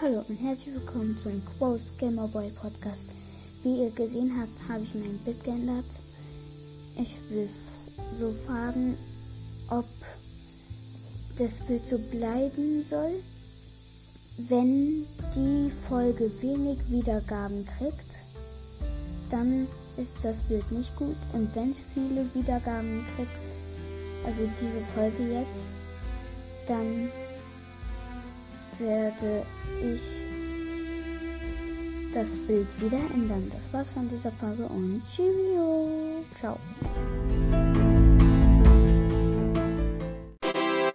Hallo und herzlich willkommen zu einem Quos Gamerboy Podcast. Wie ihr gesehen habt, habe ich mein Bild geändert. Ich will so fragen, ob das Bild so bleiben soll, wenn die Folge wenig Wiedergaben kriegt dann ist das Bild nicht gut. Und wenn sie viele Wiedergaben kriegt, also diese Folge jetzt, dann werde ich das Bild wieder ändern. Das war's von dieser Folge und Cheerio. Ciao.